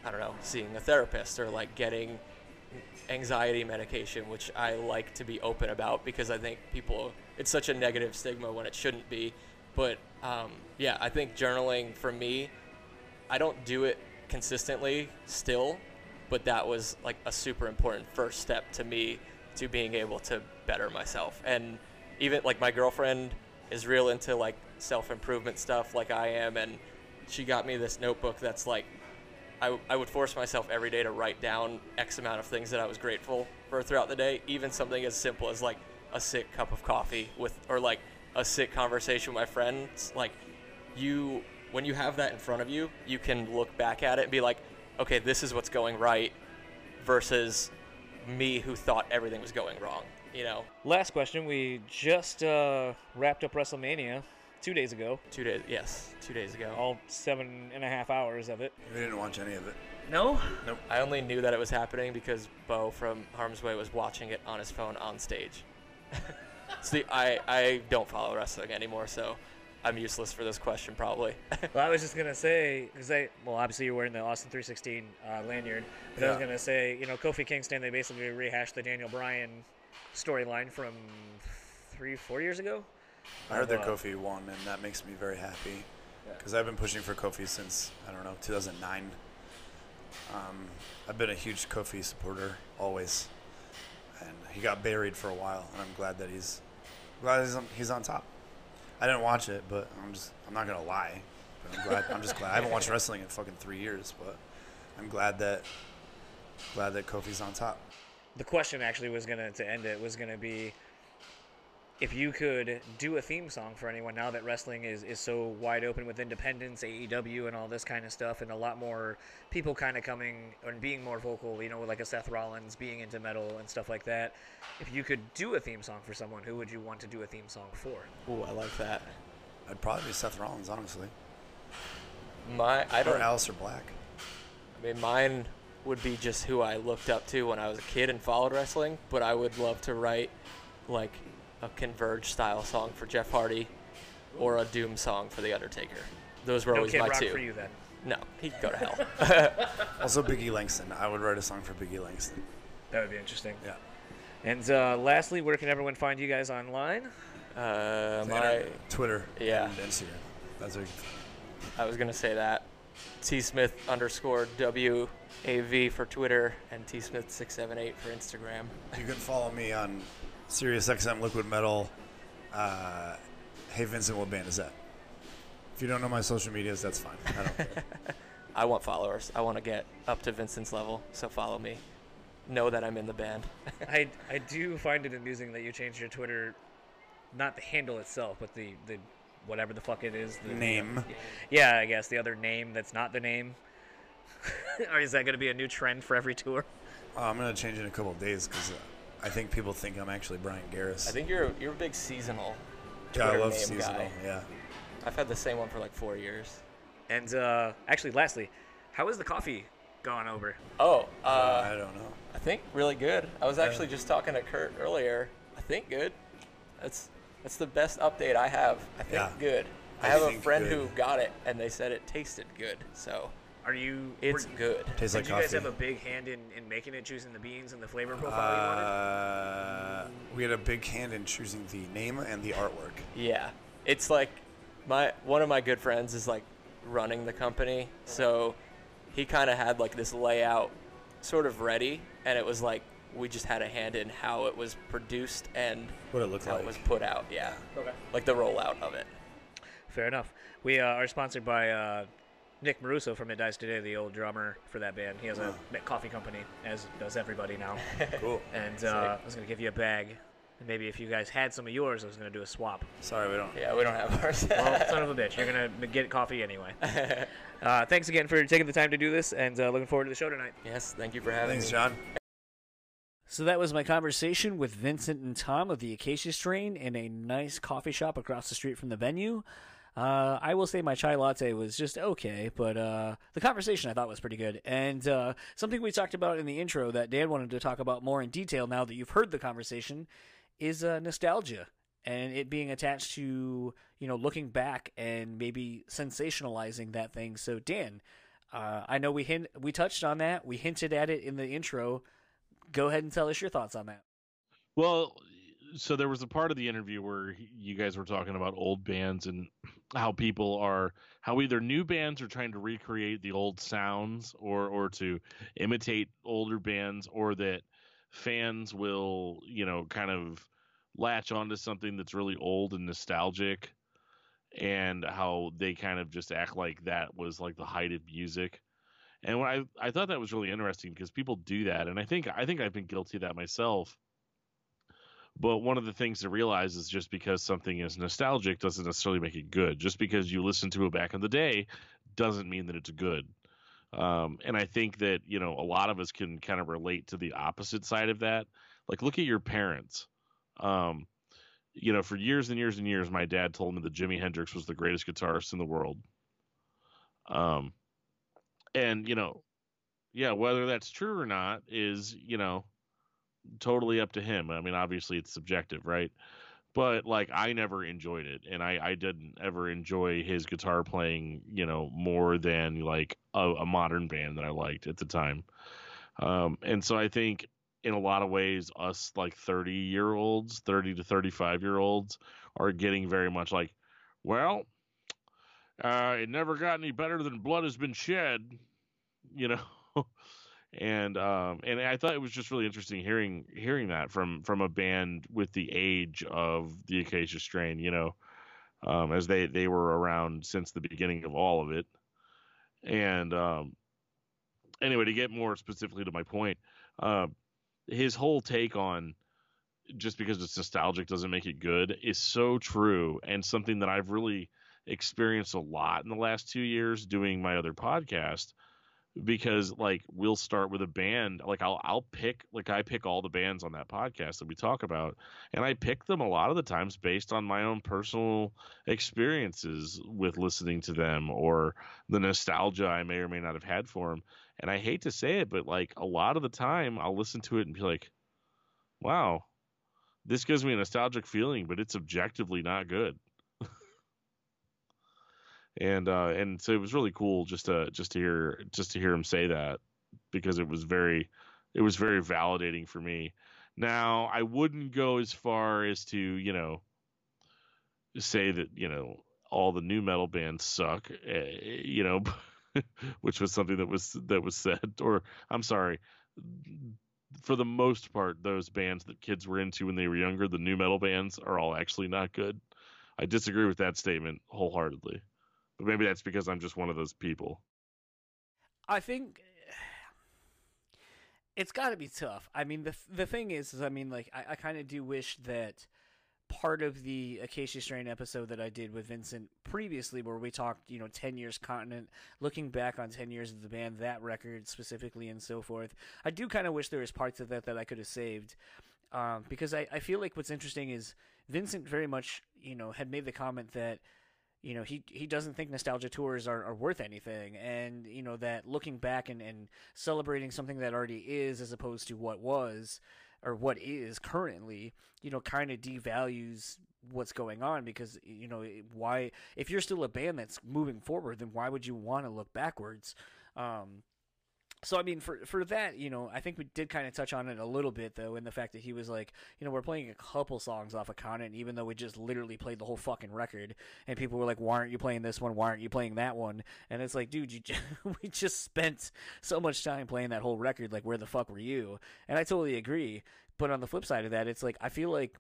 I don't know, seeing a therapist or like getting anxiety medication, which I like to be open about because I think people it's such a negative stigma when it shouldn't be. But um, yeah, I think journaling for me I don't do it consistently still, but that was like a super important first step to me to being able to better myself. And even like my girlfriend is real into like self improvement stuff like I am, and she got me this notebook that's like I, I would force myself every day to write down X amount of things that I was grateful for throughout the day, even something as simple as like a sick cup of coffee with, or like a sick conversation with my friends. Like, you, when you have that in front of you, you can look back at it and be like, okay, this is what's going right versus me who thought everything was going wrong, you know?
Last question: We just uh, wrapped up WrestleMania two days ago,
Two days, yes, two days ago.
all seven and a half hours of it.
We didn't watch any of it.
No. Nope.
I only knew that it was happening because Bo from Harm's Way was watching it on his phone on stage. See, I, I don't follow wrestling anymore, so I'm useless for this question probably.
Well, I was just gonna say, because I, well, obviously you're wearing the Austin 316 uh, lanyard, but I was gonna say, you know, Kofi Kingston, they basically rehashed the Daniel Bryan storyline from three, four years ago.
I heard that Kofi won, and that makes me very happy because I've been pushing for Kofi since I don't know 2009. Um, I've been a huge Kofi supporter always, and he got buried for a while, and I'm glad that he's glad he's on, he's on top. I didn't watch it, but I'm just I'm not gonna lie. But I'm glad. I'm just glad. I haven't watched wrestling in fucking three years, but I'm glad that glad that Kofi's on top.
The question actually was gonna to end it was gonna be if you could do a theme song for anyone now that wrestling is, is so wide open with independence, AEW, and all this kind of stuff, and a lot more people kind of coming and being more vocal, you know, like a Seth Rollins being into metal and stuff like that. If you could do a theme song for someone, who would you want to do a theme song for?
Ooh, I like that.
I'd probably be Seth Rollins, honestly,
My, I don't.
Or Aleister Black.
I mean, mine would be just who I looked up to when I was a kid and followed wrestling, but I would love to write like a Converge style song for Jeff Hardy or a Doom song for The Undertaker. Those were
No
always
Kid
my
Rock
two.
for you then.
No, he'd go to hell.
Also, Biggie Langston. I would write a song for Biggie Langston.
That would be interesting.
Yeah.
And uh, lastly, where can everyone find you guys online?
uh, my,
Twitter, Twitter
Yeah.
and Instagram. That's what
I was gonna say that. T Smith underscore W A V for Twitter and T Smith six seven eight for Instagram.
you can follow me on SiriusXM Liquid Metal. Uh, hey Vincent, what band is that? If you don't know my social medias, that's fine. I don't care.
I want followers. I want to get up to Vincent's level, so follow me. Know that I'm in the band.
I, I do find it amusing that you changed your Twitter, not the handle itself, but the, the whatever the fuck it is. The
Name.
Yeah, I guess the other name that's not the name. or is that going to be a new trend for every tour?
Uh, I'm gonna change it in a couple of days because uh, I think people think I'm actually Brian Garris.
I think you're you're a big seasonal.
yeah, I love
name
seasonal.
guy.
Yeah.
I've had the same one for like four years.
And uh, actually, lastly, how is the coffee gone over?
Oh,
Uh,
uh,
I don't know.
I think really good. I was actually just talking to Kurt earlier. I think good. That's that's the best update I have. I think
Yeah.
good. I,
I
have a friend
good.
who got it and they said it tasted good. So
Are you?
it's
were-
good.
Tastes
Did
like
you guys have a big hand in, in making it, choosing the beans and the flavor profile you wanted?
Uh, we had a big hand in choosing the name and the artwork.
Yeah, it's like my one of my good friends is like running the company, so he kind of had like this layout sort of ready, and it was like we just had a hand in how it was produced and
What it looked
how
like.
it was put out. Yeah,
Okay.
like the rollout of it.
Fair enough. We uh, are sponsored by uh, Nick Mirusso from It Dies Today, the old drummer for that band. He has a coffee company, as does everybody now.
Cool.
And uh, I was going to give you a bag. And maybe if you guys had some of yours, I was going to do a swap.
Sorry, we don't.
Yeah, we don't have ours.
Well, son of a bitch, you're going to get coffee anyway. Uh, thanks again for taking the time to do this, and uh, looking forward to the show tonight.
yes, thank you for having
Thanks,
me.
John.
So that was my conversation with Vincent and Tom of the Acacia Strain in a nice coffee shop across the street from the venue. Uh, I will say my chai latte was just okay, but uh, the conversation I thought was pretty good. And uh, something we talked about in the intro that Dan wanted to talk about more in detail now that you've heard the conversation is uh, nostalgia and it being attached to you know looking back and maybe sensationalizing that thing. So Dan, uh, I know we hint we touched on that. We hinted at it in the intro. Go ahead and tell us your thoughts on that.
Well, so there was a part of the interview where you guys were talking about old bands and how people are how either new bands are trying to recreate the old sounds or or to imitate older bands or that fans will, you know, kind of latch onto something that's really old and nostalgic and how they kind of just act like that was like the height of music. And I I thought that was really interesting because people do that and I think I think I've been guilty of that myself. But one of the things to realize is just because something is nostalgic doesn't necessarily make it good. Just because you listened to it back in the day doesn't mean that it's good. Um, and I think that, you know, a lot of us can kind of relate to the opposite side of that. Like, look at your parents. Um, you know, for years and years and years, my dad told me that Jimi Hendrix was the greatest guitarist in the world. Um, and, you know, yeah, whether that's true or not is, you know, totally up to him. I mean, obviously it's subjective, right? But like, I never enjoyed it, and I I didn't ever enjoy his guitar playing, you know, more than like a, a modern band that I liked at the time. Um, and so I think in a lot of ways, us like thirty year olds, thirty to thirty five year olds, are getting very much like, well, uh, it never got any better than blood has been shed, you know. and um and I thought it was just really interesting hearing hearing that from from a band with the age of the Acacia Strain, you know, um, as they they were around since the beginning of all of it. And um, anyway, to get more specifically to my point, uh, his whole take on just because it's nostalgic doesn't make it good is so true and something that I've really experienced a lot in the last two years doing my other podcast because like we'll start with a band like I'll I'll pick like I pick all the bands on that podcast that we talk about and I pick them a lot of the times based on my own personal experiences with listening to them or the nostalgia I may or may not have had for them and I hate to say it but like a lot of the time I'll listen to it and be like wow this gives me a nostalgic feeling but it's objectively not good and uh and so it was really cool just to just to hear just to hear him say that because it was very it was very validating for me. Now i wouldn't go as far as to you know say that you know all the new metal bands suck uh, you know which was something that was that was said or i'm sorry. For the most part those bands that kids were into when they were younger the new metal bands are all actually not good. I disagree with that statement wholeheartedly but maybe that's because I'm just one of those people.
I think it's got to be tough. I mean, the the thing is, is I mean, like, I, I kind of do wish that part of the Acacia Strain episode that I did with Vincent previously, where we talked, you know, 10 years continent, looking back on 10 years of the band, that record specifically, and so forth. I do kind of wish there was parts of that that I could have saved. Um, because I, I feel like what's interesting is Vincent very much, you know, had made the comment that, you know, he he doesn't think nostalgia tours are, are worth anything, and you know that looking back and, and celebrating something that already is as opposed to what was or what is currently, you know, kind of devalues what's going on because you know why if you're still a band that's moving forward, then why would you want to look backwards? Um, so I mean, for for that, you know, I think we did kind of touch on it a little bit though, in the fact that he was like, you know, we're playing a couple songs off of Continent, even though we just literally played the whole fucking record, and people were like, why aren't you playing this one? Why aren't you playing that one? And it's like, dude, you just, we just spent so much time playing that whole record. Like, where the fuck were you? And I totally agree. But on the flip side of that, it's like I feel like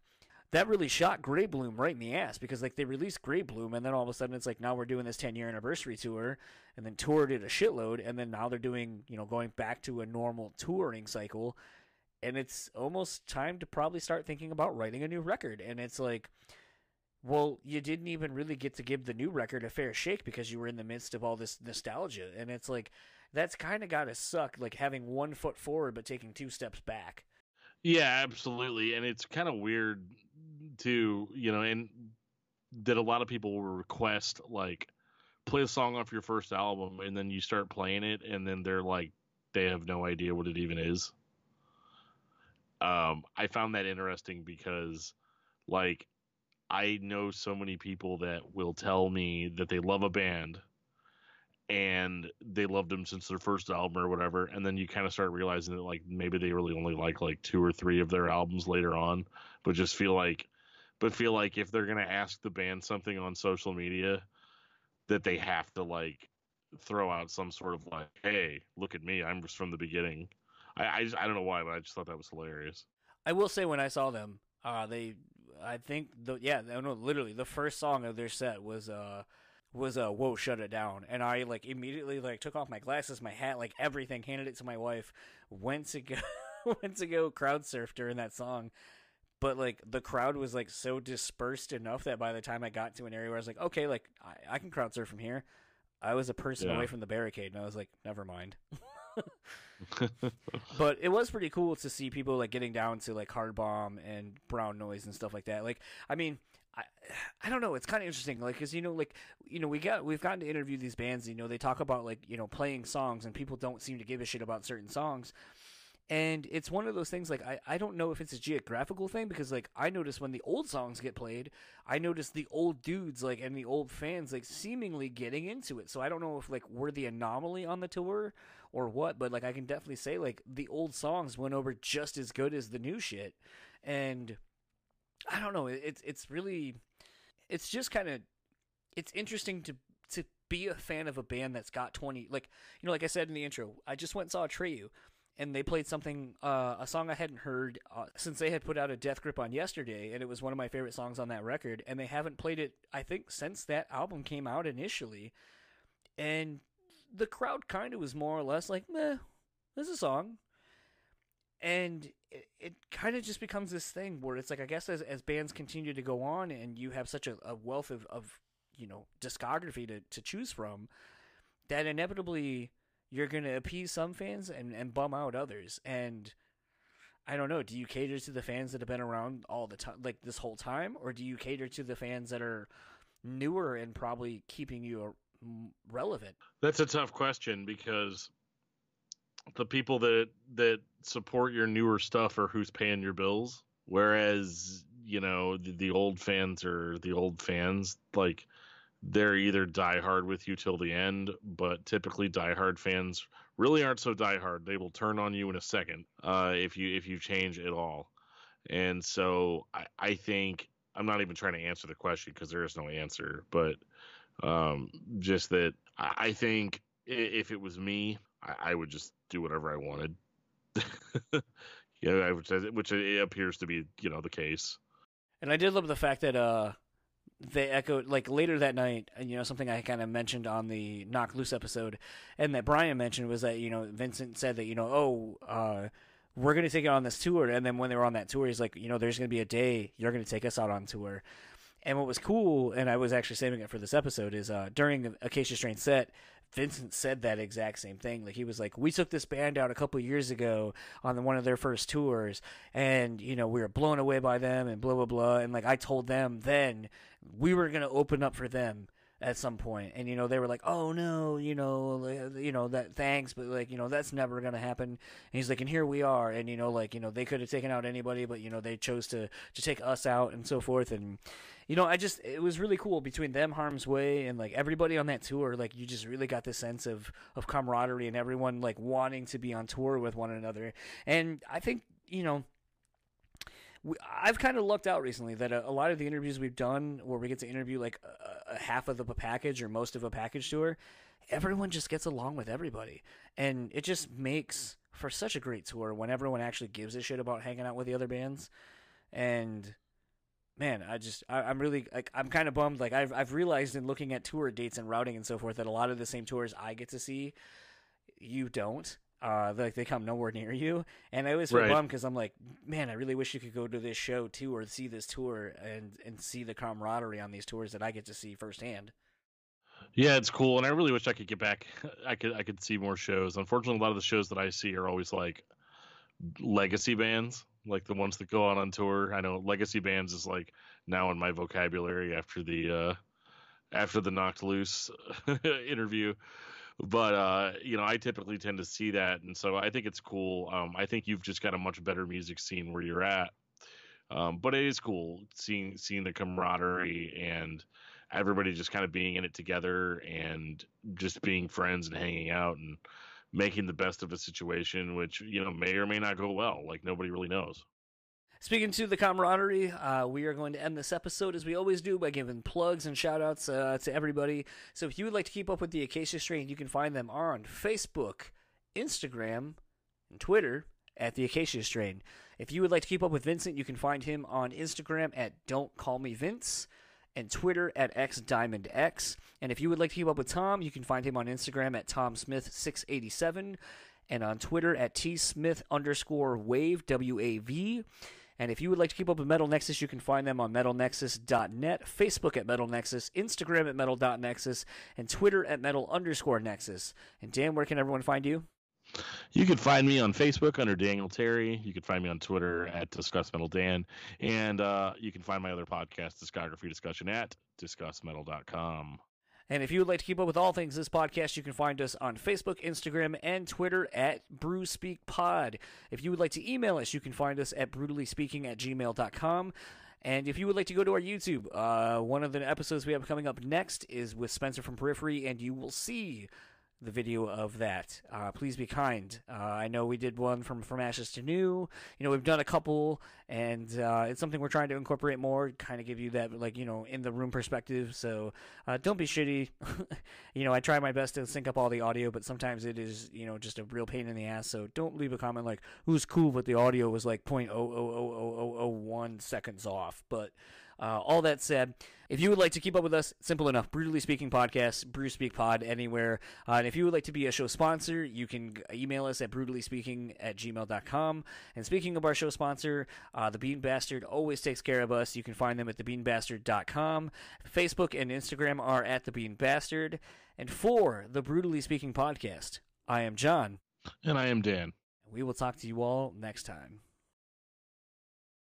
that really shot Grave Bloom right in the ass because like they released Grave Bloom and then all of a sudden it's like now we're doing this 10 year anniversary tour and then toured it a shitload and then now they're doing you know going back to a normal touring cycle. And it's almost time to probably start thinking about writing a new record. And it's like well you didn't even really get to give the new record a fair shake because you were in the midst of all this nostalgia. And it's like that's kind of got to suck like having one foot forward but taking two steps back.
Yeah, absolutely. And it's kind of weird too, you know, and that a lot of people will request like play a song off your first album and then you start playing it and then they're like they have no idea what it even is. Um I found that interesting because like I know so many people that will tell me that they love a band and they loved them since their first album or whatever and then you kind of start realizing that like maybe they really only like like two or three of their albums later on but just feel like but feel like if they're to ask the band something on social media that they have to like throw out some sort of like hey look at me i'm just from the beginning. I i, just, I don't know why but i just thought that was hilarious.
I will say when I saw them, uh, they, I think the yeah, no, literally the first song of their set was uh was uh whoa shut it down, and I like immediately like took off my glasses, my hat, like everything, handed it to my wife, went to go went to go crowd surf during that song. But like the crowd was like so dispersed enough that by the time I got to an area where I was like, okay, like I, I can crowd surf from here, I was a person
Yeah.
away from the barricade, and I was like, never mind. but it was pretty cool to see people like getting down to like hard bomb and brown noise and stuff like that like i mean i i don't know it's kind of interesting like because you know like you know we got we've gotten to interview these bands you know they talk about like you know playing songs and people don't seem to give a shit about certain songs and it's one of those things like I, I don't know if it's a geographical thing because like I notice when the old songs get played, I notice the old dudes like and the old fans like seemingly getting into it. So I don't know if like we're the anomaly on the tour or what, but like I can definitely say like the old songs went over just as good as the new shit. And I don't know, it- it's it's really it's just kind of it's interesting to to be a fan of a band that's got 20 like you know like I said in the intro, I just went and saw Atreyu and they played something uh, a song I hadn't heard uh, since they had put out a Death Grip on yesterday, and it was one of my favorite songs on that record. And they haven't played it, I think, since that album came out initially. And the crowd kind of was more or less like, "Meh, this is a song." And it, it kind of just becomes this thing where it's like, I guess as as bands continue to go on, and you have such a, a wealth of, of you know discography to to choose from, that inevitably you're gonna appease some fans and, and bum out others. And I don't know, do you cater to the fans that have been around all the time like this whole time, or do you cater to the fans that are newer and probably keeping you uh, relevant?
That's a tough question because the people that that support your newer stuff are who's paying your bills, whereas you know the, the old fans are the old fans. Like they're either die hard with you till the end, but typically die hard fans really aren't so die hard. They will turn on you in a second uh, if you if you change at all. And so I, I think I'm not even trying to answer the question because there is no answer, but um, just that I, I think if it was me, I, I would just do whatever I wanted. yeah, which which it appears to be, you know, the case.
And I did love the fact that uh they echoed like later that night, you know something I kind of mentioned on the Knocked Loose episode, and that Brian mentioned was that you know Vincent said that you know oh uh we're gonna take it on this tour, and then when they were on that tour, he's like you know there's gonna be a day you're gonna take us out on tour. And what was cool, and I was actually saving it for this episode, is uh, during Acacia Strain set, Vincent said that exact same thing. Like he was like, "We took this band out a couple years ago on the, one of their first tours, and you know we were blown away by them, and blah blah blah." And like I told them then we were gonna open up for them at some point and you know they were like oh no you know you know that thanks but like you know that's never going to happen. And he's like and here we are and you know like you know they could have taken out anybody but you know they chose to to take us out and so forth and you know i just it was really cool between them harm's way and like everybody on that tour like you just really got this sense of of camaraderie and everyone like wanting to be on tour with one another and i think you know I've kind of lucked out recently that a, a, lot of the interviews we've done where we get to interview like a, a half of the package or most of a package tour, everyone just gets along with everybody. And it just makes for such a great tour when everyone actually gives a shit about hanging out with the other bands. And man, I just I, am really like I'm kind of bummed. Like I've I've realized in looking at tour dates and routing and so forth that a lot of the same tours I get to see, you don't uh, like they come nowhere near you, and I always feel right. bummed because I'm like, man, I really wish you could go to this show too, or see this tour and and see the camaraderie on these tours that I get to see firsthand.
Yeah, it's cool, and I really wish I could get back. I could I could see more shows. Unfortunately, a lot of the shows that I see are always like legacy bands, like the ones that go on on tour. I know legacy bands is like now in my vocabulary after the uh after the Knocked Loose interview but uh, you know, I typically tend to see that, and so I think it's cool. Um, I think you've just got a much better music scene where you're at. Um, but it is cool seeing seeing the camaraderie and everybody just kind of being in it together and just being friends and hanging out and making the best of a situation, which you know may or may not go well. Like nobody really knows.
Speaking to the camaraderie, uh, we are going to end this episode as we always do by giving plugs and shout outs uh, to everybody. So if you would like to keep up with the Acacia Strain, you can find them on Facebook, Instagram, and Twitter at the Acacia Strain. If you would like to keep up with Vincent, you can find him on Instagram at Don't Call Me Vince and Twitter at XDiamondX. And if you would like to keep up with Tom, you can find him on Instagram at TomSmith687 and on Twitter at tsmith underscore wave, W A V. And if you would like to keep up with Metal Nexus, you can find them on metalnexus.net, Facebook at Metal Nexus, Instagram at metal.nexus, and Twitter at metal underscore nexus. And Dan, where can everyone find you?
You can find me on Facebook under Daniel Terry. You can find me on Twitter at Discuss Metal Dan. And uh, you can find my other podcast, Discography Discussion, at discussmetal.com.
And if you would like to keep up with all things this podcast, you can find us on Facebook, Instagram, and Twitter at BrewSpeakPod. If you would like to email us, you can find us at brutallyspeaking at gmail.com. And if you would like to go to our YouTube, uh, one of the episodes we have coming up next is with Spencer from Periphery, and you will see the video of that. Uh, please be kind. Uh, I know we did one from From Ashes to New. You know, we've done a couple, and uh, it's something we're trying to incorporate more, kind of give you that, like, you know, in the room perspective. So uh, don't be shitty. you know, I try my best to sync up all the audio, but sometimes it is, you know, just a real pain in the ass. So don't leave a comment like, who's cool, but the audio was like 0.0000001 seconds off. But uh, all that said, if you would like to keep up with us, simple enough. Brutally Speaking Podcast, Brew Speak Pod, anywhere. Uh, and if you would like to be a show sponsor, you can email us at brutallyspeaking at gmail.com. And speaking of our show sponsor, uh, The Bean Bastard always takes care of us. You can find them at thebeanbastard.com. Facebook and Instagram are at The Bean Bastard. And for the Brutally Speaking Podcast, I am John.
And I am Dan.
We will talk to you all next time.